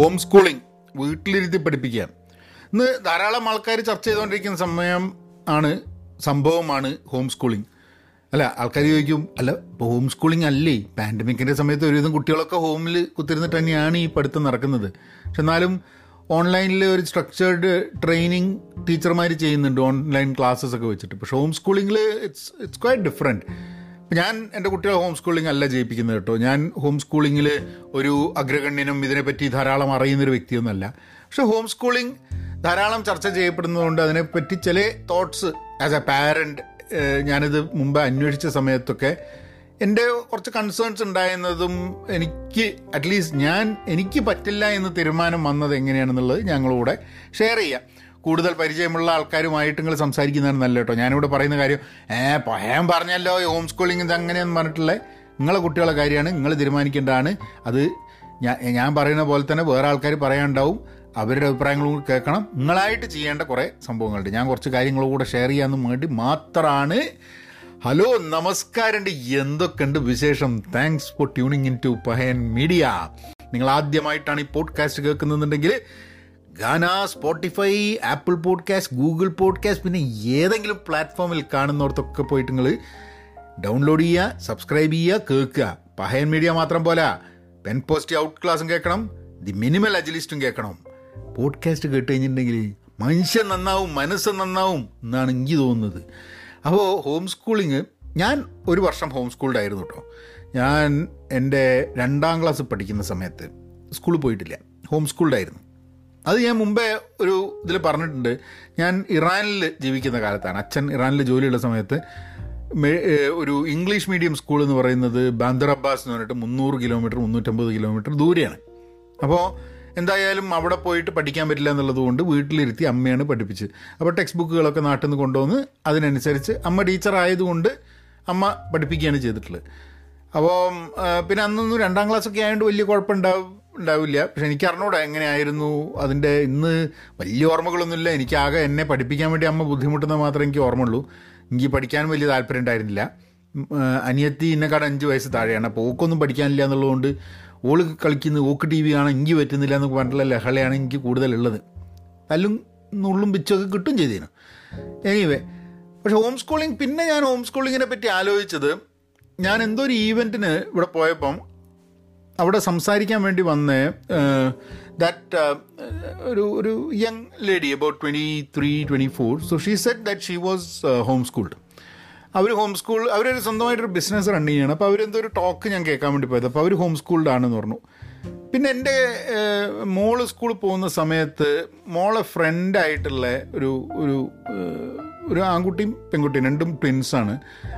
Home schooling വീട്ടിലിരുത്തി പഠിപ്പിക്കുക. ഇന്ന് ധാരാളം ആൾക്കാർ ചർച്ച ചെയ്തുകൊണ്ടിരിക്കുന്ന സമയം ആണ് സംഭവമാണ് ഹോം സ്കൂളിംഗ് അല്ല ആൾക്കാർ ചോദിക്കും അല്ല ഇപ്പോൾ ഹോം സ്കൂളിംഗ് അല്ലേ? പാൻഡമിക്കിന്റെ സമയത്ത് ഒരുവിധം കുട്ടികളൊക്കെ ഹോമിൽ കുത്തിരുന്നിട്ട് തന്നെയാണ് ഈ പഠിത്തം നടക്കുന്നത്. പക്ഷെ എന്നാലും ഓൺലൈനിൽ ഒരു സ്ട്രക്ചേർഡ് ട്രെയിനിങ് ടീച്ചർമാർ ചെയ്യുന്നുണ്ട് ഓൺലൈൻ ക്ലാസ്സസ് ഒക്കെ വെച്ചിട്ട്. പക്ഷേ ഹോം സ്കൂളിങ്ങിൽ ഇറ്റ്സ് ഇറ്റ്സ് ക്വയറ്റ് ഡിഫറെന്റ് ഞാൻ എന്റെ കുട്ടികളെ ഹോം സ്കൂളിംഗ് അല്ല ജയിപ്പിക്കുന്നത് കേട്ടോ. ഞാൻ ഹോം സ്കൂളിങ്ങിൽ ഒരു അഗ്രഗണ്യനും ഇതിനെപ്പറ്റി ധാരാളം അറിയുന്നൊരു വ്യക്തിയൊന്നുമല്ല. പക്ഷെ ഹോം സ്കൂളിംഗ് ധാരാളം ചർച്ച ചെയ്യപ്പെടുന്നതുകൊണ്ട് അതിനെപ്പറ്റി ചില തോട്ട്സ് ആസ് എ പാരന്റ് ഞാനിത് മുമ്പ് അന്വേഷിച്ച സമയത്തൊക്കെ എന്റെ കുറച്ച് കൺസേൺസ് ഉണ്ടായിരുന്നതും എനിക്ക് അറ്റ്ലീസ്റ്റ് ഞാൻ എനിക്ക് പറ്റില്ല എന്ന് തീരുമാനം വന്നത് എങ്ങനെയാണെന്നുള്ളത് ഞങ്ങളൂടെ ഷെയർ ചെയ്യാം. കൂടുതൽ പരിചയമുള്ള ആൾക്കാരുമായിട്ട് നിങ്ങൾ സംസാരിക്കുന്നതാണ് നല്ല കേട്ടോ. ഞാനിവിടെ പറയുന്ന കാര്യം ഏ പയം പറഞ്ഞല്ലോ ഹോം സ്കൂളിംഗ് ഇത് അങ്ങനെയെന്ന് പറഞ്ഞിട്ടുള്ള നിങ്ങളെ കുട്ടികളെ കാര്യമാണ് നിങ്ങൾ തീരുമാനിക്കേണ്ടതാണ്. അത് ഞാൻ ഞാൻ പറയുന്ന പോലെ തന്നെ വേറെ ആൾക്കാർ പറയാനുണ്ടാവും അവരുടെ അഭിപ്രായങ്ങളും കൂടി കേൾക്കണം. നിങ്ങളായിട്ട് ചെയ്യേണ്ട കുറേ സംഭവങ്ങളുണ്ട്. ഞാൻ കുറച്ച് കാര്യങ്ങളും കൂടെ ഷെയർ ചെയ്യാമെന്ന് വേണ്ടി മാത്രമാണ് ഹലോ നമസ്കാരമുണ്ട് എന്തൊക്കെയുണ്ട് വിശേഷം? Thanks for tuning in to Pahayan media നിങ്ങൾ ആദ്യമായിട്ടാണ് ഈ podcast കേൾക്കുന്നുണ്ടെങ്കിൽ Gaana Spotify Apple podcast Google podcast പിന്നെ ഏതെങ്കിലും പ്ലാറ്റ്ഫോമിൽ കാണുന്നവർക്കൊക്കെ പോയിട്ട് നിങ്ങൾ ഡൗൺലോഡ് ചെയ്യുക സബ്സ്ക്രൈബ് ചെയ്യുക കേൾക്കുക പഹയൻ മീഡിയ മാത്രം പോലെ. പെൻ പോസ്റ്റ് ഔട്ട് ക്ലാസ്സും കേൾക്കണം. ദി മിനിമൽ അജലിസ്റ്റും കേൾക്കണം. പോഡ്കാസ്റ്റ് കേട്ട് കഴിഞ്ഞിട്ടുണ്ടെങ്കിൽ മനുഷ്യൻ നന്നാവും മനസ്സ് നന്നാവും എന്നാണ് എനിക്ക് തോന്നുന്നത്. അപ്പോൾ ഹോം സ്കൂളിങ് ഞാൻ ഒരു വർഷം ഹോം സ്കൂൾഡായിരുന്നു കേട്ടോ ഞാൻ എന്റെ രണ്ടാം ക്ലാസ് പഠിക്കുന്ന സമയത്ത് സ്കൂളിൽ പോയിട്ടില്ല. ഹോം സ്കൂൾഡായിരുന്നു അത് ഞാൻ മുമ്പേ ഒരു ഇതിൽ പറഞ്ഞിട്ടുണ്ട്. ഞാൻ ഇറാനിൽ ജീവിക്കുന്ന കാലത്താണ്. അച്ഛൻ ഇറാനിൽ ജോലിയുള്ള സമയത്ത് ഒരു ഇംഗ്ലീഷ് മീഡിയം സ്കൂൾ എന്ന് പറയുന്നത് ബാന്ദർ അബ്ബാസ് എന്ന് പറഞ്ഞിട്ട് മുന്നൂറ് കിലോമീറ്റർ മുന്നൂറ്റമ്പത് കിലോമീറ്റർ ദൂരെയാണ്. അപ്പോൾ എന്തായാലും അവിടെ പോയിട്ട് പഠിക്കാൻ പറ്റില്ല എന്നുള്ളത് കൊണ്ട് വീട്ടിലിരുത്തി അമ്മയാണ് പഠിപ്പിച്ചത് അപ്പോൾ ടെക്സ്റ്റ് ബുക്കുകളൊക്കെ നാട്ടിൽ നിന്ന് കൊണ്ടുവന്ന് അതിനനുസരിച്ച് അമ്മ ടീച്ചർ ആയതുകൊണ്ട് അമ്മ പഠിപ്പിക്കുകയാണ് ചെയ്തിട്ടുള്ളത്. അപ്പോൾ പിന്നെ അന്നൊന്നും രണ്ടാം ക്ലാസ്സൊക്കെ ആയതുകൊണ്ട് വലിയ കുഴപ്പമുണ്ടാവും. ഉണ്ടാവില്ല. പക്ഷെ എനിക്ക് അറിഞ്ഞൂടാ എങ്ങനെയായിരുന്നു അതിന്റെ ഇന്ന് വലിയ ഓർമ്മകളൊന്നുമില്ല. എനിക്ക് ആകെ എന്നെ പഠിപ്പിക്കാൻ വേണ്ടി അമ്മ ബുദ്ധിമുട്ടുന്നത് മാത്രമേ എനിക്ക് ഓർമ്മ ഉള്ളൂ എനിക്ക് പഠിക്കാൻ വലിയ താല്പര്യം ഉണ്ടായിരുന്നില്ല. അനിയത്തി എന്നെക്കാട് അഞ്ച് വയസ്സ് താഴെയാണ്. അപ്പോൾ ഓക്കൊന്നും പഠിക്കാനില്ല എന്നുള്ളതുകൊണ്ട് ഓൾ കളിക്കുന്ന ഓക്ക് ടി വി ആണ് എനിക്ക് പറ്റുന്നില്ല എന്നൊക്കെ പറഞ്ഞിട്ടുള്ള ലഹളയാണ് എനിക്ക് കൂടുതലുള്ളത്. തല്ലും നുള്ളും പിച്ചൊക്കെ കിട്ടും ചെയ്തേനു. എനിവേ പക്ഷെ ഹോം സ്കൂളിംഗ് പിന്നെ ഞാൻ ഹോം സ്കൂളിങ്ങിനെ പറ്റി ആലോചിച്ചത് ഞാൻ എന്തോ ഒരു ഈവന്റിന് ഇവിടെ പോയപ്പം അവിടെ സംസാരിക്കാൻ വേണ്ടി വന്ന ദാറ്റ് ഒരു ഒരു young lady about twenty three twenty four so she said that she was home schooled our home school അവരൊരു സ്വന്തമായിട്ടൊരു ബിസിനസ് റൺ ചെയ്യണം. അപ്പോൾ അവരെന്തോ ഒരു ടോക്ക് ഞാൻ കേൾക്കാൻ വേണ്ടി പോയത്. അപ്പോൾ അവർ ഹോം സ്കൂൾഡ് ആണെന്ന് പറഞ്ഞു. പിന്നെ എന്റെ മോൾ സ്കൂളിൽ പോകുന്ന സമയത്ത് മോളെ ഫ്രണ്ടായിട്ടുള്ള ഒരു ഒരു ഒരു ആൺകുട്ടിയും പെൺകുട്ടിയും രണ്ടും ട്വിൻസാണ്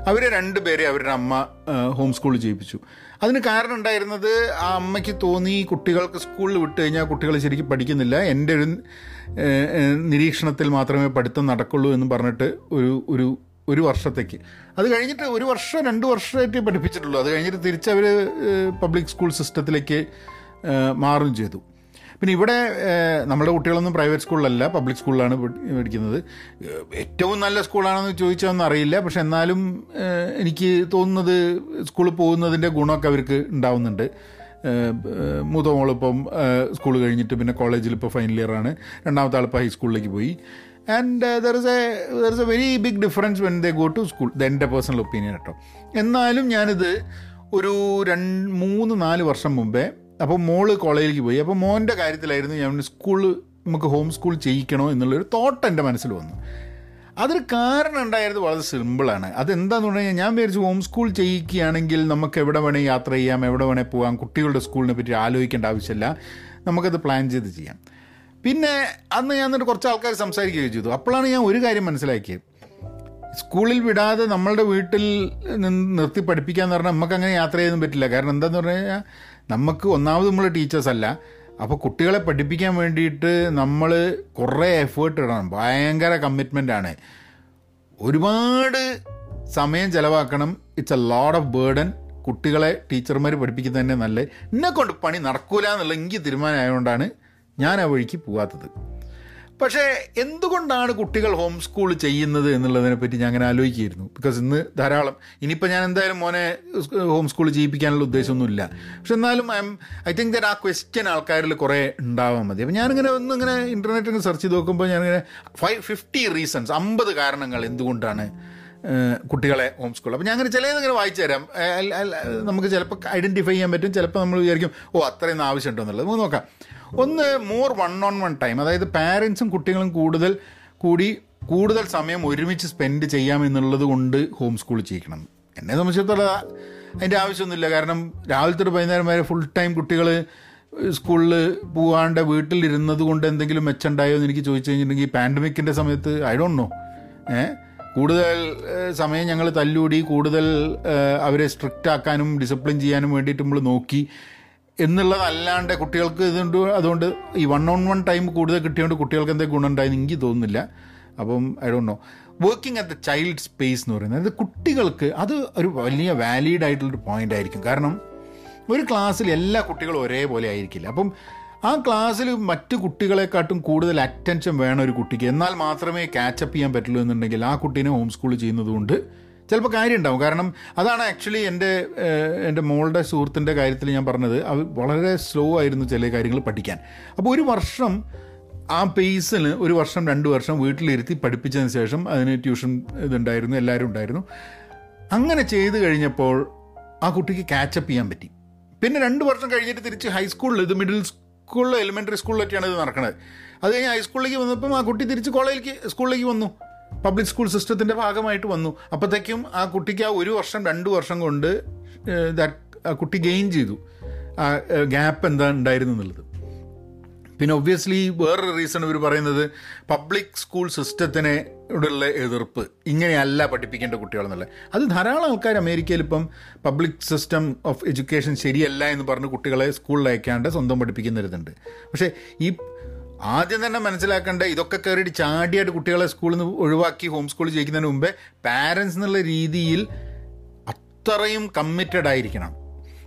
അവരെ രണ്ടുപേരെ അവരുടെ അമ്മ ഹോം സ്കൂളിൽ ചെയ്യിപ്പിച്ചു അതിന് കാരണം ഉണ്ടായിരുന്നത് ആ അമ്മയ്ക്ക് തോന്നി കുട്ടികൾക്ക് സ്കൂളിൽ വിട്ട് കഴിഞ്ഞാൽ കുട്ടികൾ ശരിക്കും പഠിക്കുന്നില്ല. എന്റെ ഒരു നിരീക്ഷണത്തിൽ മാത്രമേ പഠിത്തം നടക്കുള്ളൂ എന്ന് പറഞ്ഞിട്ട് ഒരു ഒരു ഒരു വർഷത്തേക്ക്. അത് കഴിഞ്ഞിട്ട് ഒരു വർഷം രണ്ട് വർഷമായിട്ട് പഠിപ്പിച്ചിട്ടുള്ളൂ. അത് കഴിഞ്ഞിട്ട് തിരിച്ചവർ പബ്ലിക് സ്കൂൾ സിസ്റ്റത്തിലേക്ക് മാറും ചെയ്തു. പിന്നെ ഇവിടെ നമ്മുടെ കുട്ടികളൊന്നും പ്രൈവറ്റ് സ്കൂളിലല്ല പബ്ലിക് സ്കൂളിലാണ് പഠി- പഠിക്കുന്നത്. ഏറ്റവും നല്ല സ്കൂളാണെന്ന് ചോദിച്ചാൽ അറിയില്ല പക്ഷെ എന്നാലും എനിക്ക് തോന്നുന്നത് സ്കൂളിൽ പോകുന്നതിന്റെ ഗുണമൊക്കെ അവർക്ക് ഉണ്ടാവുന്നുണ്ട്. ഏഹ്, ഏഹ്, മൂത്ത മോളിപ്പം സ്കൂൾ കഴിഞ്ഞിട്ട് പിന്നെ കോളേജിൽ ഇപ്പോൾ ഫൈനൽ ഇയർ ആണ്. രണ്ടാമത്തെ ആളിപ്പോൾ ഹൈസ്കൂളിലേക്ക് പോയി. And there is a there is a very big difference when they go to school ഇത് എന്റെ പേഴ്സണൽ ഒപ്പീനിയൻ കേട്ടോ എന്നാലും ഞാനിത് ഒരു രണ്ട് മൂന്ന് നാല് വർഷം മുമ്പേ അപ്പോൾ മോൾ കോളേജിലേക്ക് പോയി. അപ്പോൾ മോന്റെ കാര്യത്തിലായിരുന്നു ഞാൻ സ്കൂൾ നമുക്ക് ഹോം സ്കൂൾ ചെയ്യിക്കണോ എന്നുള്ളൊരു തോട്ട് എന്റെ മനസ്സിൽ വന്നു. അതൊരു കാരണം ഉണ്ടായിരുന്നത് വളരെ സിമ്പിളാണ് അതെന്താന്ന് പറഞ്ഞു കഴിഞ്ഞാൽ ഞാൻ വിചാരിച്ചു ഹോം സ്കൂൾ ചെയ്യിക്കുകയാണെങ്കിൽ നമുക്ക് എവിടെ വേണേൽ യാത്ര ചെയ്യാം എവിടെ വേണേൽ പോകാം കുട്ടികളുടെ സ്കൂളിനെ പറ്റി ആലോചിക്കേണ്ട ആവശ്യമില്ല. നമുക്കത് പ്ലാൻ ചെയ്ത് ചെയ്യാം. പിന്നെ അന്ന് ഞാൻ എന്നിട്ട് കുറച്ച് ആൾക്കാർ സംസാരിക്കുകയും ചെയ്തു. അപ്പോഴാണ് ഞാൻ ഒരു കാര്യം മനസ്സിലാക്കിയത്. സ്കൂളിൽ വിടാതെ നമ്മളുടെ വീട്ടിൽ നിന്ന് നിർത്തി പഠിപ്പിക്കുക എന്ന് പറഞ്ഞാൽ നമുക്ക് അങ്ങനെ യാത്ര ചെയ്യാൻ പറ്റില്ല. കാരണം എന്താന്ന് പറഞ്ഞു കഴിഞ്ഞാൽ നമുക്ക് ഒന്നാമത് നമ്മൾ ടീച്ചേഴ്സ് അല്ല. അപ്പോൾ കുട്ടികളെ പഠിപ്പിക്കാൻ വേണ്ടിയിട്ട് നമ്മൾ കുറേ എഫേർട്ട് ഇടണം. ഭയങ്കര കമ്മിറ്റ്മെന്റ് ആണ്. ഒരുപാട് സമയം ചിലവാക്കണം. It's a load of burden കുട്ടികളെ ടീച്ചർമാർ പഠിപ്പിക്കുന്നത് തന്നെ നല്ല എന്നെ കൊണ്ട് പണി നടക്കൂല എന്നുള്ള എനിക്ക് തീരുമാനമായതുകൊണ്ടാണ് ഞാൻ ആ വഴിക്ക് പോകാത്തത് പക്ഷേ എന്തുകൊണ്ടാണ് കുട്ടികൾ ഹോം സ്കൂൾ ചെയ്യുന്നത് എന്നുള്ളതിനെ പറ്റി ഞാൻ അങ്ങനെ ആലോചിക്കുകയായിരുന്നു. ബിക്കോസ് ഇന്ന് ധാരാളം ഇനിയിപ്പോൾ ഞാൻ എന്തായാലും മോനെ ഹോം സ്കൂൾ ചെയ്യിപ്പിക്കാനുള്ള ഉദ്ദേശമൊന്നുമില്ല. പക്ഷെ എന്നാലും I am I think that ആ ക്വസ്റ്റ്യൻ ആൾക്കാരിൽ കുറേ ഉണ്ടാവാൻ മതി. അപ്പം ഞാനിങ്ങനെ ഒന്നിങ്ങനെ ഇന്റർനെറ്റിൽ സെർച്ച് ചെയ്ത് നോക്കുമ്പോൾ ഞാനിങ്ങനെ ഫൈവ് ഫിഫ്റ്റി റീസൺസ് അമ്പത് കാരണങ്ങൾ എന്തുകൊണ്ടാണ് കുട്ടികളെ ഹോം സ്കൂൾ. അപ്പോൾ ഞാൻ അങ്ങനെ ചിലതിങ്ങനെ വായിച്ചു തരാം. നമുക്ക് ചിലപ്പോൾ ഐഡന്റിഫൈ ചെയ്യാൻ പറ്റും. ചിലപ്പോൾ നമ്മൾ വിചാരിക്കും ഓ അത്രയൊന്നും ആവശ്യമുണ്ടോ എന്നുള്ളത്. നമുക്ക് നോക്കാം. ഒന്ന് more one on one time അതായത് പാരൻസും കുട്ടികളും കൂടുതൽ കൂടി കൂടുതൽ സമയം ഒരുമിച്ച് സ്പെൻഡ് ചെയ്യാമെന്നുള്ളത് കൊണ്ട് ഹോം സ്കൂൾ ചെയ്യിക്കണം. എന്നെ സംബന്ധിച്ചിടത്തോളം അതിന്റെ ആവശ്യമൊന്നുമില്ല. കാരണം രാവിലെ തൊട്ട് വൈകുന്നേരം വരെ ഫുൾ ടൈം കുട്ടികൾ സ്കൂളിൽ പോവാണ്ട് വീട്ടിലിരുന്നത് കൊണ്ട് എന്തെങ്കിലും മെച്ചമുണ്ടായോ എന്ന് എനിക്ക് ചോദിച്ചു കഴിഞ്ഞിട്ടുണ്ടെങ്കിൽ പാൻഡമിക്കിന്റെ സമയത്ത് ഐ ഡോണ്ട് നോ ഏഹ് കൂടുതൽ സമയം ഞങ്ങൾ തല്ലൂടി കൂടുതൽ അവരെ സ്ട്രിക്റ്റ് ആക്കാനും ഡിസിപ്ലിൻ ചെയ്യാനും വേണ്ടിയിട്ട് നമ്മൾ നോക്കി എന്നുള്ളതല്ലാണ്ട് കുട്ടികൾക്ക് ഇതുകൊണ്ട് അതുകൊണ്ട് ഈ വൺ ഓൺ വൺ ടൈം കൂടുതൽ കിട്ടിയതുകൊണ്ട് കുട്ടികൾക്ക് എന്തെങ്കിലും ഗുണമുണ്ടായെന്ന് എനിക്ക് തോന്നുന്നില്ല. അപ്പം I don't know working at the child space എന്ന് പറയുന്നത് അത് കുട്ടികൾക്ക് അത് ഒരു വലിയ വാലിഡ് ആയിട്ടുള്ളൊരു പോയിന്റ് ആയിരിക്കും. കാരണം ഒരു ക്ലാസ്സിൽ എല്ലാ കുട്ടികളും ഒരേപോലെ ആയിരിക്കില്ല. അപ്പം ആ ക്ലാസ്സിൽ മറ്റു കുട്ടികളെക്കാട്ടും കൂടുതൽ അറ്റൻഷൻ വേണം ഒരു കുട്ടിക്ക്. എന്നാൽ മാത്രമേ ക്യാച്ചപ്പ് ചെയ്യാൻ പറ്റുള്ളൂ എന്നുണ്ടെങ്കിൽ ആ കുട്ടീനെ ഹോം സ്കൂൾ ചെയ്യുന്നതുകൊണ്ട് ചിലപ്പോൾ കാര്യം ഉണ്ടാവും കാരണം അതാണ് ആക്ച്വലി എന്റെ എന്റെ മോളുടെ സുഹൃത്തിന്റെ കാര്യത്തിൽ ഞാൻ പറഞ്ഞത്. അവർ വളരെ സ്ലോ ആയിരുന്നു ചില കാര്യങ്ങൾ പഠിക്കാൻ. അപ്പോൾ ഒരു വർഷം ആ പേസിൽ ഒരു വർഷം രണ്ട് വർഷം വീട്ടിലിരുത്തി പഠിപ്പിച്ചതിന് ശേഷം അതിന് ട്യൂഷൻ ഇതുണ്ടായിരുന്നു എല്ലാവരും ഉണ്ടായിരുന്നു. അങ്ങനെ ചെയ്ത് കഴിഞ്ഞപ്പോൾ ആ കുട്ടിക്ക് ക്യാച്ചപ്പ് ചെയ്യാൻ പറ്റി. പിന്നെ രണ്ട് വർഷം കഴിഞ്ഞിട്ട് തിരിച്ച് ഹൈസ്കൂളിൽ ഇത് മിഡിൽ സ്കൂളിലോ എലിമെന്ററി സ്കൂളിലൊക്കെയാണ് ഇത് നടക്കുന്നത് അത് കഴിഞ്ഞ് ഹൈസ്കൂളിലേക്ക് വന്നപ്പം ആ കുട്ടി തിരിച്ച് കോളേജിലേക്ക് സ്കൂളിലേക്ക് വന്നു. പബ്ലിക് സ്കൂൾ സിസ്റ്റത്തിന്റെ ഭാഗമായിട്ട് വന്നു. അപ്പോഴത്തേക്കും ആ കുട്ടിക്ക് ആ ഒരു വർഷം രണ്ട് വർഷം കൊണ്ട് ആ കുട്ടി ഗെയിൻ ചെയ്തു. ആ ഗ്യാപ്പ് എന്താ ഉണ്ടായിരുന്നു എന്നുള്ളത്. പിന്നെ ഒബ്വിയസ്ലി വേറൊരു റീസൺ ഇവർ പറയുന്നത് പബ്ലിക് സ്കൂൾ സിസ്റ്റത്തിനെ ഉള്ള എതിർപ്പ് ഇങ്ങനെയല്ല പഠിപ്പിക്കേണ്ട കുട്ടികളെന്നുള്ളത്. അത് ധാരാളം ആൾക്കാർ അമേരിക്കയിൽ ഇപ്പം പബ്ലിക് സിസ്റ്റം ഓഫ് എഡ്യൂക്കേഷൻ ശരിയല്ല എന്ന് പറഞ്ഞ് കുട്ടികളെ സ്കൂളിൽ അയക്കാണ്ട് സ്വന്തം പഠിപ്പിക്കുന്നവരുന്നുണ്ട് പക്ഷേ ഈ ആദ്യം തന്നെ മനസ്സിലാക്കേണ്ട ഇതൊക്കെ കയറിയിട്ട് ചാടിയായിട്ട് കുട്ടികളെ സ്കൂളിൽ നിന്ന് ഒഴിവാക്കി ഹോം സ്കൂൾ ചെയ്യിക്കുന്നതിന് മുമ്പേ പാരൻസ് എന്നുള്ള രീതിയിൽ അത്രയും കമ്മിറ്റഡ് ആയിരിക്കണം.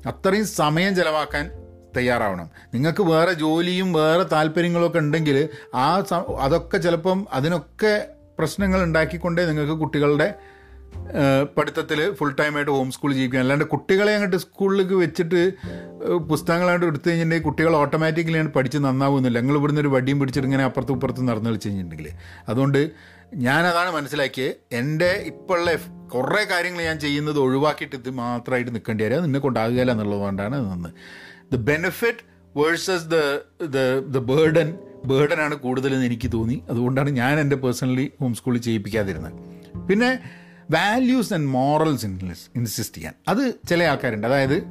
അത്രയും സമയം ചിലവാക്കാൻ തയ്യാറാവണം. നിങ്ങൾക്ക് വേറെ ജോലിയും വേറെ താല്പര്യങ്ങളൊക്കെ ഉണ്ടെങ്കിൽ ആ അതൊക്കെ ചിലപ്പം അതിനൊക്കെ പ്രശ്നങ്ങൾ ഉണ്ടാക്കിക്കൊണ്ടേ നിങ്ങൾക്ക് കുട്ടികളുടെ പഠിത്തത്തിൽ ഫുൾ ടൈമായിട്ട് ഹോം സ്കൂൾ ജീവിക്കുക അല്ലാണ്ട് കുട്ടികളെ അങ്ങോട്ട് സ്കൂളിലേക്ക് വെച്ചിട്ട് പുസ്തകങ്ങളായിട്ട് എടുത്തു കഴിഞ്ഞിട്ടുണ്ടെങ്കിൽ കുട്ടികൾ ഓട്ടോമാറ്റിക്കലി ആണ് പഠിച്ച് നന്നാവുന്നില്ല. ഞങ്ങൾ ഇവിടുന്ന് ഒരു വടിയും പിടിച്ചിട്ട് ഇങ്ങനെ അപ്പുറത്തും ഇപ്പുറത്തും നടന്നു കളിച്ച് കഴിഞ്ഞിട്ടുണ്ടെങ്കിൽ അതുകൊണ്ട് ഞാനതാണ് മനസ്സിലാക്കിയത് എന്റെ ഇപ്പോഴുള്ള കുറേ കാര്യങ്ങൾ ഞാൻ ചെയ്യുന്നത് ഒഴിവാക്കിയിട്ട് ഇത് മാത്രമായിട്ട് നിൽക്കേണ്ടി വരിക. നിന്നെ കൊണ്ടാകുകയില്ല എന്നുള്ളതുകൊണ്ടാണ് നിന്ന്. The benefit versus the the the burden ബേർഡനാണ് കൂടുതലെന്ന് എനിക്ക് തോന്നി. അതുകൊണ്ടാണ് ഞാൻ എന്റെ പേഴ്സണലി ഹോം സ്കൂളിൽ ചെയ്യിപ്പിക്കാതിരുന്നത്. പിന്നെ വാല്യൂസ് ആൻഡ് മോറൽസ് ഇൻസിസ്റ്റ് ചെയ്യാൻ. അത് ചില ആൾക്കാരുണ്ട്. അതായത്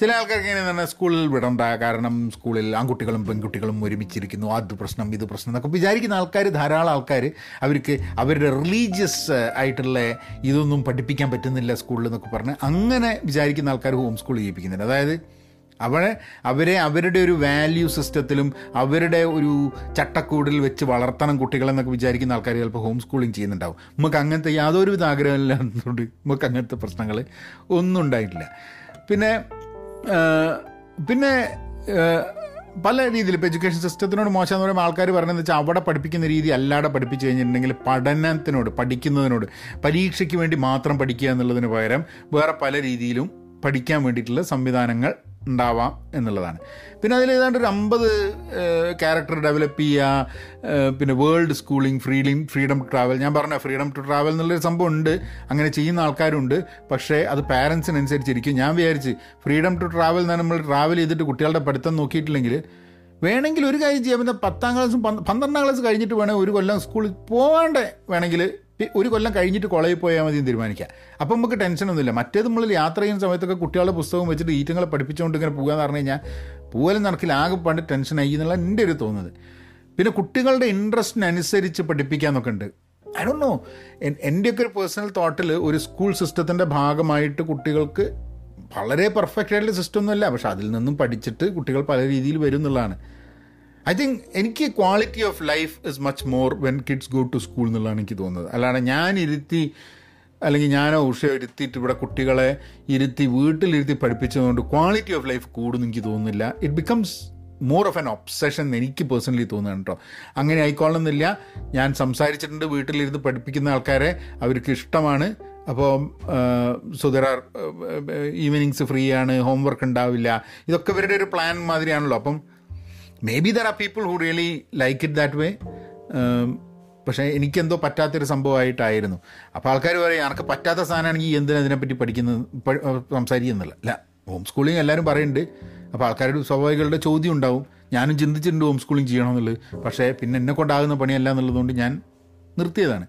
ചില ആൾക്കാർക്ക് ഇങ്ങനെ തന്നെ സ്കൂളിൽ വിടണ്ട. കാരണം സ്കൂളിൽ ആൺകുട്ടികളും പെൺകുട്ടികളും ഒരുമിച്ചിരിക്കുന്നു. അത് പ്രശ്നം ഇത് പ്രശ്നം എന്നൊക്കെ വിചാരിക്കുന്ന ആൾക്കാർ ധാരാളം ആൾക്കാർ അവർക്ക് അവരുടെ റിലീജിയസ് ആയിട്ടുള്ള ഇതൊന്നും പഠിപ്പിക്കാൻ പറ്റുന്നില്ല സ്കൂളിൽ എന്നൊക്കെ പറഞ്ഞ് അങ്ങനെ വിചാരിക്കുന്ന ആൾക്കാർ ഹോം സ്കൂൾ ചെയ്യിപ്പിക്കുന്നുണ്ട് അതായത് അവരെ അവരെ അവരുടെ ഒരു വാല്യൂ സിസ്റ്റത്തിലും അവരുടെ ഒരു ചട്ടക്കൂടിൽ വെച്ച് വളർത്തണം കുട്ടികളെന്നൊക്കെ വിചാരിക്കുന്ന ആൾക്കാർ ചിലപ്പോൾ ഹോം സ്കൂളിങ് ചെയ്യുന്നുണ്ടാവും. നമുക്ക് അങ്ങനത്തെ യാതൊരുവിധ ആഗ്രഹമില്ലാത്തതുകൊണ്ട് നമുക്ക് അങ്ങനത്തെ പ്രശ്നങ്ങൾ ഒന്നും ഉണ്ടായിട്ടില്ല. പിന്നെ പിന്നെ പല രീതിയിൽ ഇപ്പോൾ എഡ്യൂക്കേഷൻ സിസ്റ്റത്തിനോട് മോശം എന്ന് പറയുമ്പോൾ ആൾക്കാർ പറയുന്നത് വെച്ചാൽ അവിടെ പഠിപ്പിക്കുന്ന രീതി അല്ലാതെ പഠിപ്പിച്ചു കഴിഞ്ഞിട്ടുണ്ടെങ്കിൽ പഠനത്തിനോട് പഠിക്കുന്നതിനോട് പരീക്ഷയ്ക്ക് വേണ്ടി മാത്രം പഠിക്കുക എന്നുള്ളതിന് പകരം വേറെ പല രീതിയിലും പഠിക്കാൻ വേണ്ടിയിട്ടുള്ള സംവിധാനങ്ങൾ ഉണ്ടാവാം എന്നുള്ളതാണ്. പിന്നെ അതിൽ ഏതാണ്ട് ഒരു അമ്പത് ക്യാരക്ടർ ഡെവലപ്പ് ചെയ്യുക പിന്നെ വേൾഡ് സ്കൂളിംഗ് ഫ്രീലിംഗ് ഫ്രീഡം ടു ട്രാവൽ ഞാൻ പറഞ്ഞ ഫ്രീഡം ടു ട്രാവൽ എന്നുള്ളൊരു സംഭവം ഉണ്ട്. അങ്ങനെ ചെയ്യുന്ന ആൾക്കാരുണ്ട്. പക്ഷേ അത് പാരൻസിനനുസരിച്ചിരിക്കും ഞാൻ വിചാരിച്ച് ഫ്രീഡം ടു ട്രാവൽ എന്ന് നമ്മൾ ട്രാവൽ ചെയ്തിട്ട് കുട്ടികളുടെ പഠിത്തം നോക്കിയിട്ടില്ലെങ്കിൽ വേണമെങ്കിൽ ഒരു കാര്യം ചെയ്യാം. പിന്നെ പത്താം ക്ലാസ് പന്ത് പന്ത്രണ്ടാം ക്ലാസ് കഴിഞ്ഞിട്ട് വേണേൽ ഒരു കൊല്ലം സ്കൂളിൽ പോവാണ്ട് വേണമെങ്കിൽ ഒരു കൊല്ലം കഴിഞ്ഞിട്ട് കോളേജിൽ പോയാൽ മതി തീരുമാനിക്കുക തീരുമാനിക്കാം. അപ്പം നമുക്ക് ടെൻഷനൊന്നുമില്ല മറ്റേത് നമ്മൾ യാത്ര ചെയ്യുന്ന സമയത്തൊക്കെ കുട്ടികളുടെ പുസ്തകം വെച്ചിട്ട് ഈറ്റങ്ങളെ പഠിപ്പിച്ചുകൊണ്ട് ഇങ്ങനെ പോകുക എന്ന് പറഞ്ഞു കഴിഞ്ഞാൽ പോകലും നടക്കില്ല ആകെ പണ്ട് ടെൻഷനായി എന്നുള്ള എന്റെ ഒരു തോന്നുന്നത് പിന്നെ കുട്ടികളുടെ ഇൻട്രസ്റ്റിനനുസരിച്ച് പഠിപ്പിക്കാന്നൊക്കെ ഉണ്ട്. ഐ ഡോ നോ എന്റെയൊക്കെ ഒരു പേഴ്സണൽ തോട്ടിൽ ഒരു സ്കൂൾ സിസ്റ്റത്തിന്റെ ഭാഗമായിട്ട് കുട്ടികൾക്ക് വളരെ പെർഫെക്റ്റ് ആയിട്ടുള്ള സിസ്റ്റം ഒന്നുമല്ല. പക്ഷെ അതിൽ നിന്നും പഠിച്ചിട്ട് കുട്ടികൾ പല രീതിയിൽ വരും എന്നുള്ളതാണ്. ഐ തിങ്ക് എനിക്ക് quality of life is much more when kids go to school എന്നുള്ളതാണ് എനിക്ക് തോന്നുന്നത്. അല്ലാതെ ഞാൻ ഇരുത്തി അല്ലെങ്കിൽ ഞാനോ ഉഷയോ ഇരുത്തിയിട്ട് ഇവിടെ കുട്ടികളെ ഇരുത്തി വീട്ടിലിരുത്തി പഠിപ്പിച്ചതുകൊണ്ട് ക്വാളിറ്റി ഓഫ് ലൈഫ് കൂടുന്നു എനിക്ക് തോന്നുന്നില്ല. It becomes more of an obsession എനിക്ക് പേഴ്സണലി തോന്നുകയാണ് കേട്ടോ അങ്ങനെ ആയിക്കോളണമെന്നില്ല ഞാൻ സംസാരിച്ചിട്ടുണ്ട് വീട്ടിലിരുന്ന് പഠിപ്പിക്കുന്ന ആൾക്കാരെ അവർക്ക് ഇഷ്ടമാണ്. അപ്പോൾ സോ ഈവനിങ്സ് ഫ്രീ ആണ് ഹോംവർക്ക് ഉണ്ടാവില്ല. ഇതൊക്കെ ഇവരുടെ ഒരു പ്ലാൻ മാതിരിയാണല്ലോ. അപ്പം maybe there are people who really like it that way പക്ഷേ എനിക്കെന്തോ പറ്റാത്തൊരു സംഭവമായിട്ടായിരുന്നു. അപ്പോൾ ആൾക്കാർ പറയും എനിക്ക് പറ്റാത്ത സാധനമാണെങ്കിൽ എന്തിനാ ഇതിനെപ്പറ്റി പഠിക്കുന്നത്? സംസാരിക്കുന്നില്ല അല്ല ഹോം സ്കൂളിങ് എല്ലാവരും പറയുന്നുണ്ട്. അപ്പോൾ ആൾക്കാരുടെ സ്വാഭാവികളുടെ ചോദ്യം ഉണ്ടാവും. ഞാനും ചിന്തിച്ചിട്ടുണ്ട് ഹോം സ്കൂളിങ് ചെയ്യണം എന്നുള്ളത് പക്ഷേ പിന്നെ എന്നെ കൊണ്ടാകുന്ന പണിയല്ല എന്നുള്ളതുകൊണ്ട് ഞാൻ നിർത്തിയതാണ്.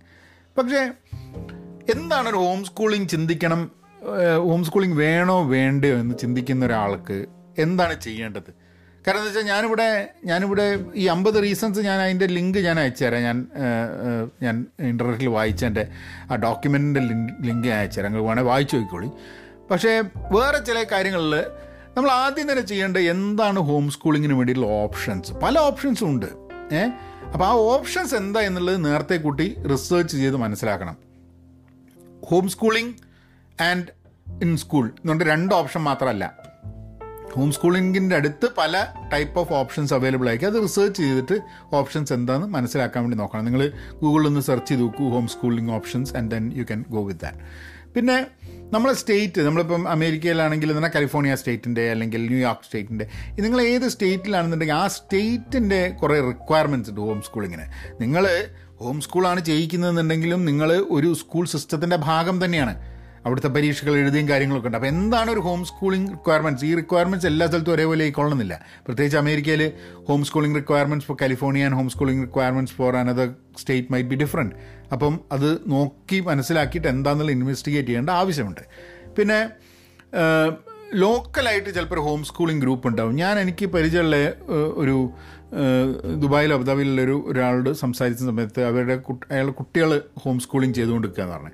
പക്ഷേ എന്താണ് ഒരു ഹോം സ്കൂളിങ് ചിന്തിക്കണം? ഹോം സ്കൂളിങ് വേണോ വേണ്ടയോ എന്ന് ചിന്തിക്കുന്ന ഒരാൾക്ക് എന്താണ് ചെയ്യേണ്ടത്? കാരണം എന്താ വെച്ചാൽ ഞാനിവിടെ ഞാനിവിടെ ഈ അമ്പത് റീസൺസ് ഞാൻ അതിന്റെ ലിങ്ക് ഞാൻ അയച്ചുതരാം. ഞാൻ ഞാൻ ഇന്റർനെറ്റിൽ വായിച്ചതിന്റെ ആ ഡോക്യുമെന്റിന്റെ ലിങ്ക് ഞാൻ അയച്ചുതരാം. നിങ്ങൾ വേണേൽ വായിച്ചു നോക്കിക്കോളി. പക്ഷേ വേറെ ചില കാര്യങ്ങളിൽ നമ്മൾ ആദ്യം തന്നെ ചെയ്യേണ്ട എന്താണ് ഹോം സ്കൂളിങ്ങിന് വേണ്ടിയിട്ടുള്ള ഓപ്ഷൻസ് പല ഓപ്ഷൻസും ഉണ്ട്. ഏ? അപ്പോൾ ആ ഓപ്ഷൻസ് എന്താ എന്നുള്ളത് നേരത്തെ കൂട്ടി റിസേർച്ച് ചെയ്ത് മനസ്സിലാക്കണം. Home schooling and in school എന്നുകൊണ്ട് രണ്ട് ഓപ്ഷൻ മാത്രമല്ല. ഹോം സ്കൂളിങ്ങിന്റെ അടുത്ത് പല ടൈപ്പ് ഓഫ് ഓപ്ഷൻസ് അവൈലബിൾ ആയിരിക്കും. അത് റിസർച്ച് ചെയ്തിട്ട് ഓപ്ഷൻസ് എന്താണെന്ന് മനസ്സിലാക്കാൻ വേണ്ടി നോക്കണം. നിങ്ങൾ ഗൂഗിളിൽ ഒന്ന് സെർച്ച് ചെയ്ത് നോക്കൂ home schooling options and then you can go with that പിന്നെ നമ്മളെ സ്റ്റേറ്റ് നമ്മളിപ്പം അമേരിക്കയിലാണെങ്കിൽ തന്നെ കാലിഫോർണിയ സ്റ്റേറ്റിന്റെ അല്ലെങ്കിൽ ന്യൂയോർക്ക് സ്റ്റേറ്റിന്റെ നിങ്ങൾ ഏത് സ്റ്റേറ്റിലാണെന്നുണ്ടെങ്കിൽ ആ സ്റ്റേറ്റിന്റെ കുറേ റിക്വയർമെന്റ്സ് ഉണ്ട് ഹോം സ്കൂളിങ്ങിന് നിങ്ങൾ ഹോം സ്കൂളാണ് ചെയ്യിക്കുന്നതെന്നുണ്ടെങ്കിലും നിങ്ങൾ ഒരു സ്കൂൾ സിസ്റ്റത്തിന്റെ ഭാഗം തന്നെയാണ്. അവിടുത്തെ പരീക്ഷകൾ എഴുതിയും കാര്യങ്ങളൊക്കെ ഉണ്ട്. അപ്പോൾ എന്താണ് ഒരു ഹോം സ്കൂളിംഗ് റിക്വയർമെന്റ്സ് ഈ റിക്വയർമെന്റ്സ് എല്ലാ സ്ഥലത്തും ഒരേപോലെ ആയിക്കൊള്ളണമെന്നില്ല പ്രത്യേകിച്ച് അമേരിക്കയിൽ home schooling requirements for California and home schooling requirements for another state might be different അപ്പം അത് നോക്കി മനസ്സിലാക്കിയിട്ട് എന്താണെന്നുള്ള ഇൻവെസ്റ്റിഗേറ്റ് ചെയ്യേണ്ട ആവശ്യമുണ്ട്. പിന്നെ ലോക്കലായിട്ട് ചിലപ്പോൾ ഹോം സ്കൂളിംഗ് ഗ്രൂപ്പ് ഉണ്ടാവും. ഞാൻ എനിക്ക് പരിചയമുള്ള ഒരു ദുബായിൽ ദുബായിലോ അബുദാബിയിലുള്ള ഒരു ഒരാളോട് സംസാരിച്ച സമയത്ത് അവരുടെ അയാളുടെ കുട്ടികൾ ഹോം സ്കൂളിംഗ് ചെയ്തുകൊണ്ടിരിക്കുക എന്ന് പറഞ്ഞു.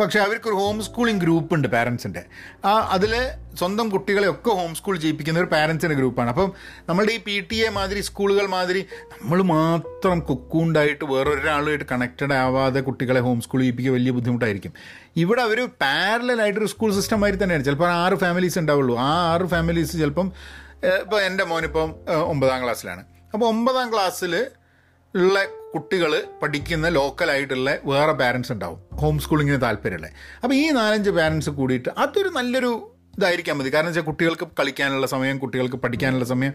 പക്ഷേ അവർക്കൊരു ഹോം സ്കൂളിംഗ് ഗ്രൂപ്പ് ഉണ്ട് പാരൻസിന്റെ ആ അതിൽ സ്വന്തം കുട്ടികളെ ഒക്കെ ഹോം സ്കൂൾ ചെയ്യിപ്പിക്കുന്ന ഒരു പാരൻസിന്റെ ഗ്രൂപ്പാണ് അപ്പം നമ്മളുടെ ഈ പി ടി എ മാതിരി സ്കൂളുകൾ മാതിരി നമ്മൾ മാത്രം കുക്കൂണ്ടായിട്ട് വേറൊരാളുമായിട്ട് കണക്റ്റഡ് ആവാതെ കുട്ടികളെ ഹോം സ്കൂൾ ചെയ്യിപ്പിക്കുക വലിയ ബുദ്ധിമുട്ടായിരിക്കും. ഇവിടെ അവർ പാരലായിട്ടൊരു സ്കൂൾ സിസ്റ്റം മാതിരി തന്നെയാണ്. ചിലപ്പോൾ ആറ് ഫാമിലീസ് ഉണ്ടാവുള്ളൂ. ആ ആറ് ഫാമിലീസ് ചിലപ്പം ഇപ്പോൾ എന്റെ മോനിപ്പം ഒമ്പതാം ക്ലാസ്സിലാണ് അപ്പോൾ ഒമ്പതാം ക്ലാസ്സിൽ ഉള്ള കുട്ടികൾ പഠിക്കുന്ന ലോക്കലായിട്ടുള്ള വേറെ പാരൻസ് ഉണ്ടാവും. ഹോം സ്കൂളിങ്ങിന് താല്പര്യമുള്ള. അപ്പോൾ ഈ നാലഞ്ച് പാരൻസ് കൂടിയിട്ട് അതൊരു നല്ലൊരു ഇതായിരിക്കാൻ മതി. കാരണം വെച്ചാൽ കുട്ടികൾക്ക് കളിക്കാനുള്ള സമയം കുട്ടികൾക്ക് പഠിക്കാനുള്ള സമയം.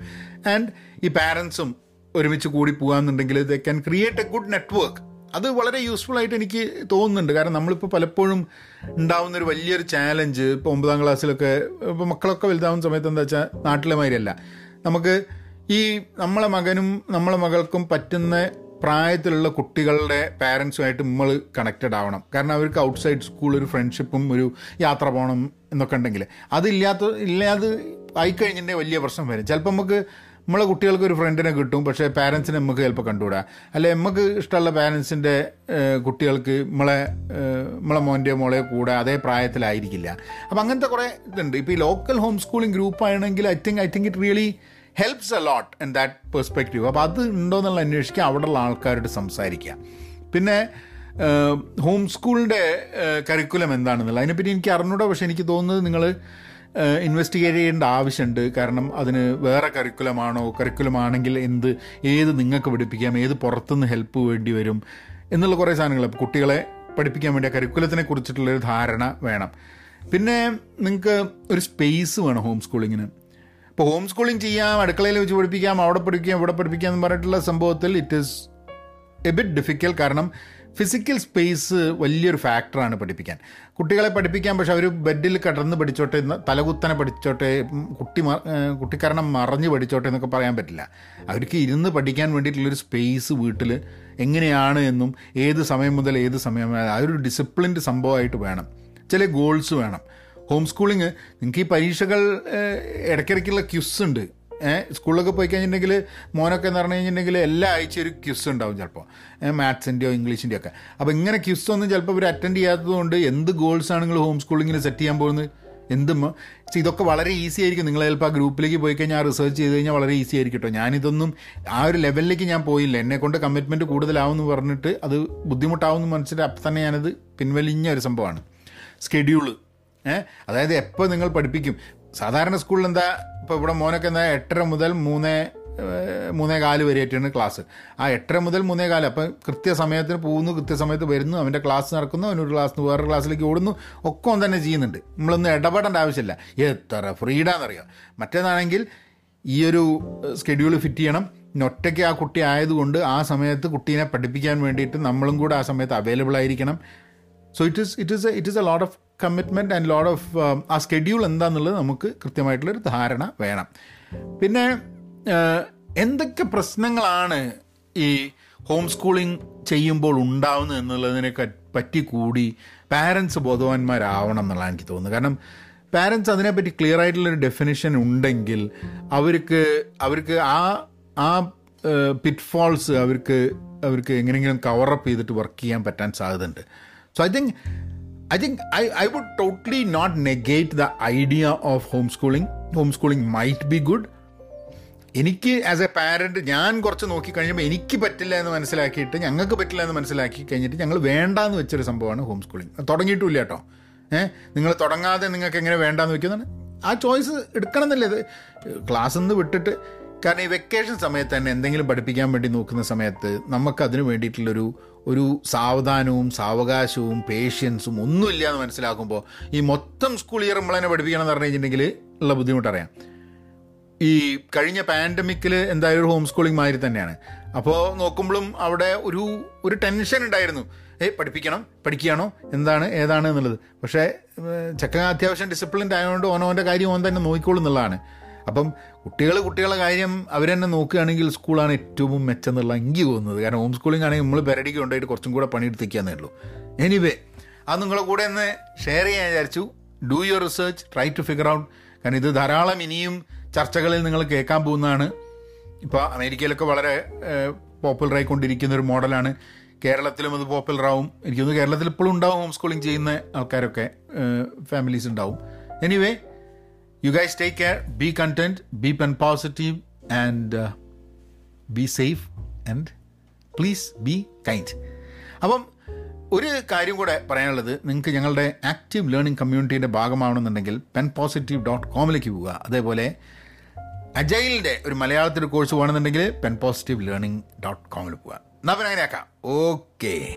ആൻഡ് ഈ പാരൻസും ഒരുമിച്ച് കൂടി പോകാമെന്നുണ്ടെങ്കിൽ they can create a good network അത് വളരെ യൂസ്ഫുൾ ആയിട്ട് എനിക്ക് തോന്നുന്നുണ്ട്. കാരണം നമ്മളിപ്പോൾ പലപ്പോഴും ഉണ്ടാവുന്ന ഒരു വലിയൊരു ചാലഞ്ച് ഇപ്പോൾ ഒമ്പതാം ക്ലാസ്സിലൊക്കെ ഇപ്പോൾ മക്കളൊക്കെ വലുതാവുന്ന സമയത്ത് എന്താ വെച്ചാൽ നാട്ടിലെ മാതിരിയല്ല. നമുക്ക് ഈ നമ്മളെ മകനും നമ്മളെ മകൾക്കും പറ്റുന്ന പ്രായത്തിലുള്ള കുട്ടികളുടെ പാരൻസുമായിട്ട് നമ്മൾ കണക്റ്റഡ് ആവണം. കാരണം അവർക്ക് ഔട്ട്സൈഡ് സ്കൂൾ ഒരു ഫ്രണ്ട്ഷിപ്പും ഒരു യാത്ര പോകണം എന്നൊക്കെ ഉണ്ടെങ്കിൽ അതില്ലാത്ത ഇല്ലാതെ ആയിക്കഴിഞ്ഞിട്ടുണ്ടെങ്കിൽ വലിയ പ്രശ്നം വരും. ചിലപ്പോൾ നമുക്ക് നമ്മളെ കുട്ടികൾക്ക് ഒരു ഫ്രണ്ടിനെ കിട്ടും പക്ഷേ പാരൻസിനെ നമുക്ക് ചിലപ്പോൾ കണ്ടുകൂടാ. അല്ലെ നമുക്ക് ഇഷ്ടമുള്ള പാരൻസിന്റെ കുട്ടികൾക്ക് നമ്മളെ നമ്മളെ മോന്റെ മോളെ കൂടെ അതേ പ്രായത്തിലായിരിക്കില്ല. അപ്പം അങ്ങനത്തെ കുറേ ഇതുണ്ട്. ഇപ്പോൾ ഈ ലോക്കൽ ഹോം സ്കൂളിംഗ് ഗ്രൂപ്പ് ആണെങ്കിൽ I think I think it really helps a lot in that perspective അപ്പോൾ അത് ഉണ്ടോ എന്നുള്ള അന്വേഷിക്കുക അവിടെയുള്ള ആൾക്കാരോട് സംസാരിക്കുക. പിന്നെ ഹോം സ്കൂളിന്റെ കരിക്കുലം എന്താണെന്നുള്ളത്. അതിനെപ്പറ്റി എനിക്ക് അറിഞ്ഞൂടാ പക്ഷേ എനിക്ക് തോന്നുന്നത് നിങ്ങൾ ഇൻവെസ്റ്റിഗേറ്റ് ചെയ്യേണ്ട ആവശ്യമുണ്ട്. കാരണം അതിന് വേറെ കരിക്കുലമാണോ കരിക്കുലം ആണെങ്കിൽ എന്ത് ഏത് നിങ്ങൾക്ക് പഠിപ്പിക്കാം ഏത് പുറത്തുനിന്ന് ഹെൽപ്പ് വേണ്ടി വരും എന്നുള്ള കുറേ സാധനങ്ങൾ. അപ്പോൾ കുട്ടികളെ പഠിപ്പിക്കാൻ വേണ്ടി ആ കരിക്കുലത്തിനെ കുറിച്ചിട്ടുള്ളൊരു ധാരണ വേണം. പിന്നെ നിങ്ങൾക്ക് ഒരു സ്പേസ് വേണം ഹോം സ്കൂളിങ്ങിന് ഇപ്പോൾ ഹോം സ്കൂളിംഗ് ചെയ്യാം അടുക്കളയിൽ വെച്ച് പഠിപ്പിക്കാം അവിടെ പഠിപ്പിക്കാം ഇവിടെ പഠിപ്പിക്കാം എന്ന് പറഞ്ഞിട്ടുള്ള സംഭവത്തിൽ it is a bit difficult കാരണം ഫിസിക്കൽ സ്പേസ് വലിയൊരു ഫാക്ടറാണ് പഠിപ്പിക്കാൻ. കുട്ടികളെ പഠിപ്പിക്കാൻ പക്ഷെ അവർ ബെഡിൽ കടന്ന് പഠിച്ചോട്ടെ തലകുത്തനെ പഠിച്ചോട്ടെ കുട്ടി കുട്ടിക്കാരണം മറിഞ്ഞ് പഠിച്ചോട്ടെ എന്നൊക്കെ പറയാൻ പറ്റില്ല. അവർക്ക് ഇരുന്ന് പഠിക്കാൻ വേണ്ടിയിട്ടുള്ളൊരു സ്പേസ് വീട്ടിൽ എങ്ങനെയാണ് എന്നും ഏത് സമയം മുതൽ ഏത് സമയം വരെ ആ ഒരു ഡിസിപ്ലിൻഡ് സംഭവമായിട്ട് വേണം. ചില ഗോൾസ് വേണം. ഹോം സ്കൂളിങ് നിങ്ങൾക്ക് ഈ പരീക്ഷകൾ ഇടയ്ക്കിടയ്ക്കുള്ള ക്യുസ് ഉണ്ട്. സ്കൂളിലൊക്കെ പോയി കഴിഞ്ഞിട്ടുണ്ടെങ്കിൽ മോനൊക്കെ എന്ന് പറഞ്ഞു കഴിഞ്ഞിട്ടുണ്ടെങ്കിൽ എല്ലാ ആഴ്ച ഒരു ക്യുസ് ഉണ്ടാവും ചിലപ്പോൾ മാത്സിന്റെയോ ഇംഗ്ലീഷിന്റെയോ ഒക്കെ. അപ്പോൾ ഇങ്ങനെ ക്യുസ് ഒന്നും ചിലപ്പോൾ ഇവർ അറ്റൻഡ് ചെയ്യാത്തതുകൊണ്ട് എന്ത് ഗോൾസാണ് നിങ്ങൾ ഹോം സ്കൂളിങ്ങിൽ സെറ്റ് ചെയ്യാൻ പോകുന്നത്? എന്തും ഇതൊക്കെ വളരെ ഈസി ആയിരിക്കും. നിങ്ങൾ ചിലപ്പോൾ ആ ഗ്രൂപ്പിലേക്ക് പോയി കഴിഞ്ഞാൽ റിസർച്ച് ചെയ്ത് കഴിഞ്ഞാൽ വളരെ ഈസി ആയിരിക്കും കേട്ടോ. ഞാനിതൊന്നും ആ ഒരു ലെവലിലേക്ക് ഞാൻ പോയില്ല. എന്നെ കൊണ്ട് കമ്മിറ്റ്മെന്റ് കൂടുതലാവുമെന്ന് പറഞ്ഞിട്ട് അത് ബുദ്ധിമുട്ടാവും എന്ന് മനസ്സിലായി അപ്പം തന്നെ ഞാനത് പിൻവലിഞ്ഞ ഒരു സംഭവമാണ്. സ്കെഡ്യൂൾ അതായത് എപ്പോൾ നിങ്ങൾ പഠിപ്പിക്കും? സാധാരണ സ്കൂളിൽ എന്താ ഇപ്പോൾ ഇവിടെ മോനൊക്കെ എന്താ എട്ടര മുതൽ മൂന്ന് മൂന്നേ കാൽ വരെയായിട്ടാണ് ക്ലാസ്. ആ എട്ടര മുതൽ മൂന്നേ കാൽ അപ്പം കൃത്യസമയത്തിന് പോകുന്നു കൃത്യസമയത്ത് വരുന്നു അവന്റെ ക്ലാസ് നടക്കുന്നു അവനൊരു ക്ലാസ് വേറെ ക്ലാസ്സിലേക്ക് ഓടുന്നു ഒക്കെ അവൻ തന്നെ ചെയ്യുന്നുണ്ട്. നമ്മളൊന്നും ഇടപെടേണ്ട ആവശ്യമില്ല. എത്ര ഫ്രീഡാന്നറിയാം? മറ്റേതാണെങ്കിൽ ഈ ഒരു സ്കെഡ്യൂൾ ഫിറ്റ് ചെയ്യണം. ഒറ്റയ്ക്ക് ആ കുട്ടി ആയതുകൊണ്ട് ആ സമയത്ത് കുട്ടീനെ പഠിപ്പിക്കാൻ വേണ്ടിയിട്ട് നമ്മളും കൂടെ ആ സമയത്ത് അവൈലബിൾ ആയിരിക്കണം. So it is it is it is a lot of commitment and lot of ആ സ്കെഡ്യൂൾ എന്താണെന്നുള്ളത് നമുക്ക് കൃത്യമായിട്ടുള്ളൊരു ധാരണ വേണം. പിന്നെ എന്തൊക്കെ പ്രശ്നങ്ങളാണ് ഈ ഹോം സ്കൂളിംഗ് ചെയ്യുമ്പോൾ ഉണ്ടാവുന്നത് എന്നുള്ളതിനെ പറ്റി കൂടി പാരൻസ് ബോധവാന്മാരാവണം എന്നുള്ളതാണ് എനിക്ക് തോന്നുന്നത്. കാരണം പാരൻസ് അതിനെപ്പറ്റി ക്ലിയർ ആയിട്ടുള്ളൊരു ഡെഫിനിഷൻ ഉണ്ടെങ്കിൽ അവർക്ക് അവർക്ക് ആ ആ പിറ്റ്ഫോൾസ് അവർക്ക് അവർക്ക് എങ്ങനെയെങ്കിലും കവറപ്പ് ചെയ്തിട്ട് വർക്ക് ചെയ്യാൻ പറ്റാൻ സാധ്യതയുണ്ട്. So I think I think I I would totally not negate the idea of home schooling home schooling might be good എനിക്ക് ആസ് എ പാരന്റ് ഞാൻ കുറച്ച് നോക്കി കഴിഞ്ഞപ്പോൾ എനിക്ക് പറ്റില്ല എന്ന് മനസ്സിലാക്കിയിട്ട് ഞങ്ങൾക്ക് പറ്റില്ല എന്ന് മനസ്സിലാക്കി കഴിഞ്ഞിട്ട് ഞങ്ങൾ വേണ്ടാന്ന് വെച്ചൊരു സംഭവമാണ് ഹോം സ്കൂളിംഗ് തുടങ്ങിയിട്ടില്ല കേട്ടോ. ഏഹ് നിങ്ങൾ തുടങ്ങാതെ നിങ്ങൾക്ക് എങ്ങനെ വേണ്ടാന്ന് വെക്കുന്നതാണ്? ആ ചോയ്സ് എടുക്കണം എന്നല്ലേ ഇത് ക്ലാസ്സിൽ നിന്ന് വിട്ടിട്ട് കാരണം ഈ വെക്കേഷൻ സമയത്ത് തന്നെ എന്തെങ്കിലും പഠിപ്പിക്കാൻ വേണ്ടി നോക്കുന്ന സമയത്ത് നമുക്ക് അതിന് വേണ്ടിയിട്ടുള്ളൊരു ഒരു സാവധാനവും സാവകാശവും പേഷ്യൻസും ഒന്നുമില്ല എന്ന് മനസ്സിലാക്കുമ്പോൾ ഈ മൊത്തം സ്കൂൾ ഇയർ നമ്മളതിനെ പഠിപ്പിക്കണം എന്ന് പറഞ്ഞു കഴിഞ്ഞിട്ടുണ്ടെങ്കിൽ ഉള്ള ബുദ്ധിമുട്ടറിയാം. ഈ കഴിഞ്ഞ പാൻഡമിക്കിൽ എന്തായാലും ഒരു ഹോം സ്കൂളിംഗ് മാതിരി തന്നെയാണ്. അപ്പോൾ നോക്കുമ്പോഴും അവിടെ ഒരു ഒരു ടെൻഷൻ ഉണ്ടായിരുന്നു. ഏ പഠിപ്പിക്കണം പഠിക്കുകയാണോ? എന്താണ് ഏതാണ് എന്നുള്ളത്. പക്ഷേ ചക്കൻ അത്യാവശ്യം ഡിസിപ്ലിൻഡ് ആയതുകൊണ്ട് ഓനോന്റെ കാര്യം ഓൻ തന്നെ എന്നുള്ളതാണ്. അപ്പം കുട്ടികൾ കുട്ടികളുടെ കാര്യം അവർ നോക്കുകയാണെങ്കിൽ സ്കൂളാണ് ഏറ്റവും മെച്ചം എന്നുള്ള എനിക്ക് തോന്നുന്നത് കാരണം ഹോം സ്കൂളിംഗ് ആണെങ്കിൽ നമ്മൾ പെരടിക്ക് കൊണ്ടുപോയിട്ട് കുറച്ചും കൂടെ പണിയെടുത്തിരിക്കാന്നേ ഉള്ളൂ. എനിവേ അത് നിങ്ങളെ കൂടെ ഒന്ന് ഷെയർ ചെയ്യാൻ വിചാരിച്ചു. Do your research try to figure out കാരണം ഇത് ധാരാളം ഇനിയും ചർച്ചകളിൽ നിങ്ങൾ കേൾക്കാൻ പോകുന്നതാണ്. ഇപ്പോൾ അമേരിക്കയിലൊക്കെ വളരെ പോപ്പുലർ ആയിക്കൊണ്ടിരിക്കുന്ന ഒരു മോഡലാണ്. കേരളത്തിലും അത് പോപ്പുലർ ആവും. എനിക്ക് തോന്നുന്നു കേരളത്തിൽ ഇപ്പോഴും ഉണ്ടാവും ഹോം സ്കൂളിംഗ് ചെയ്യുന്ന ആൾക്കാരൊക്കെ ഫാമിലീസ് ഉണ്ടാവും. Anyway you guys take care be content be pen positive and be safe and please be kind അപ്പം ഒരു കാര്യം കൂടെ പറയാനുള്ളത് നിങ്ങൾക്ക് ഞങ്ങളുടെ ആക്റ്റീവ് ലേണിംഗ് കമ്മ്യൂണിറ്റീന്റെ ഭാഗമാവണമെന്നുണ്ടെങ്കിൽ പെൻ പോസിറ്റീവ് ഡോട്ട് കോമിലേക്ക് പോവുക. അതേപോലെ അജൈലിന്റെ ഒരു മലയാളത്തിന്റെ കോഴ്സ് വേണമെന്നുണ്ടെങ്കിൽ പെൻ പോസിറ്റീവ് ലേണിംഗ് ഡോട്ട് കോമിൽ പോവുക. എന്നാൽ അങ്ങനെയാക്കാം. ഓക്കേ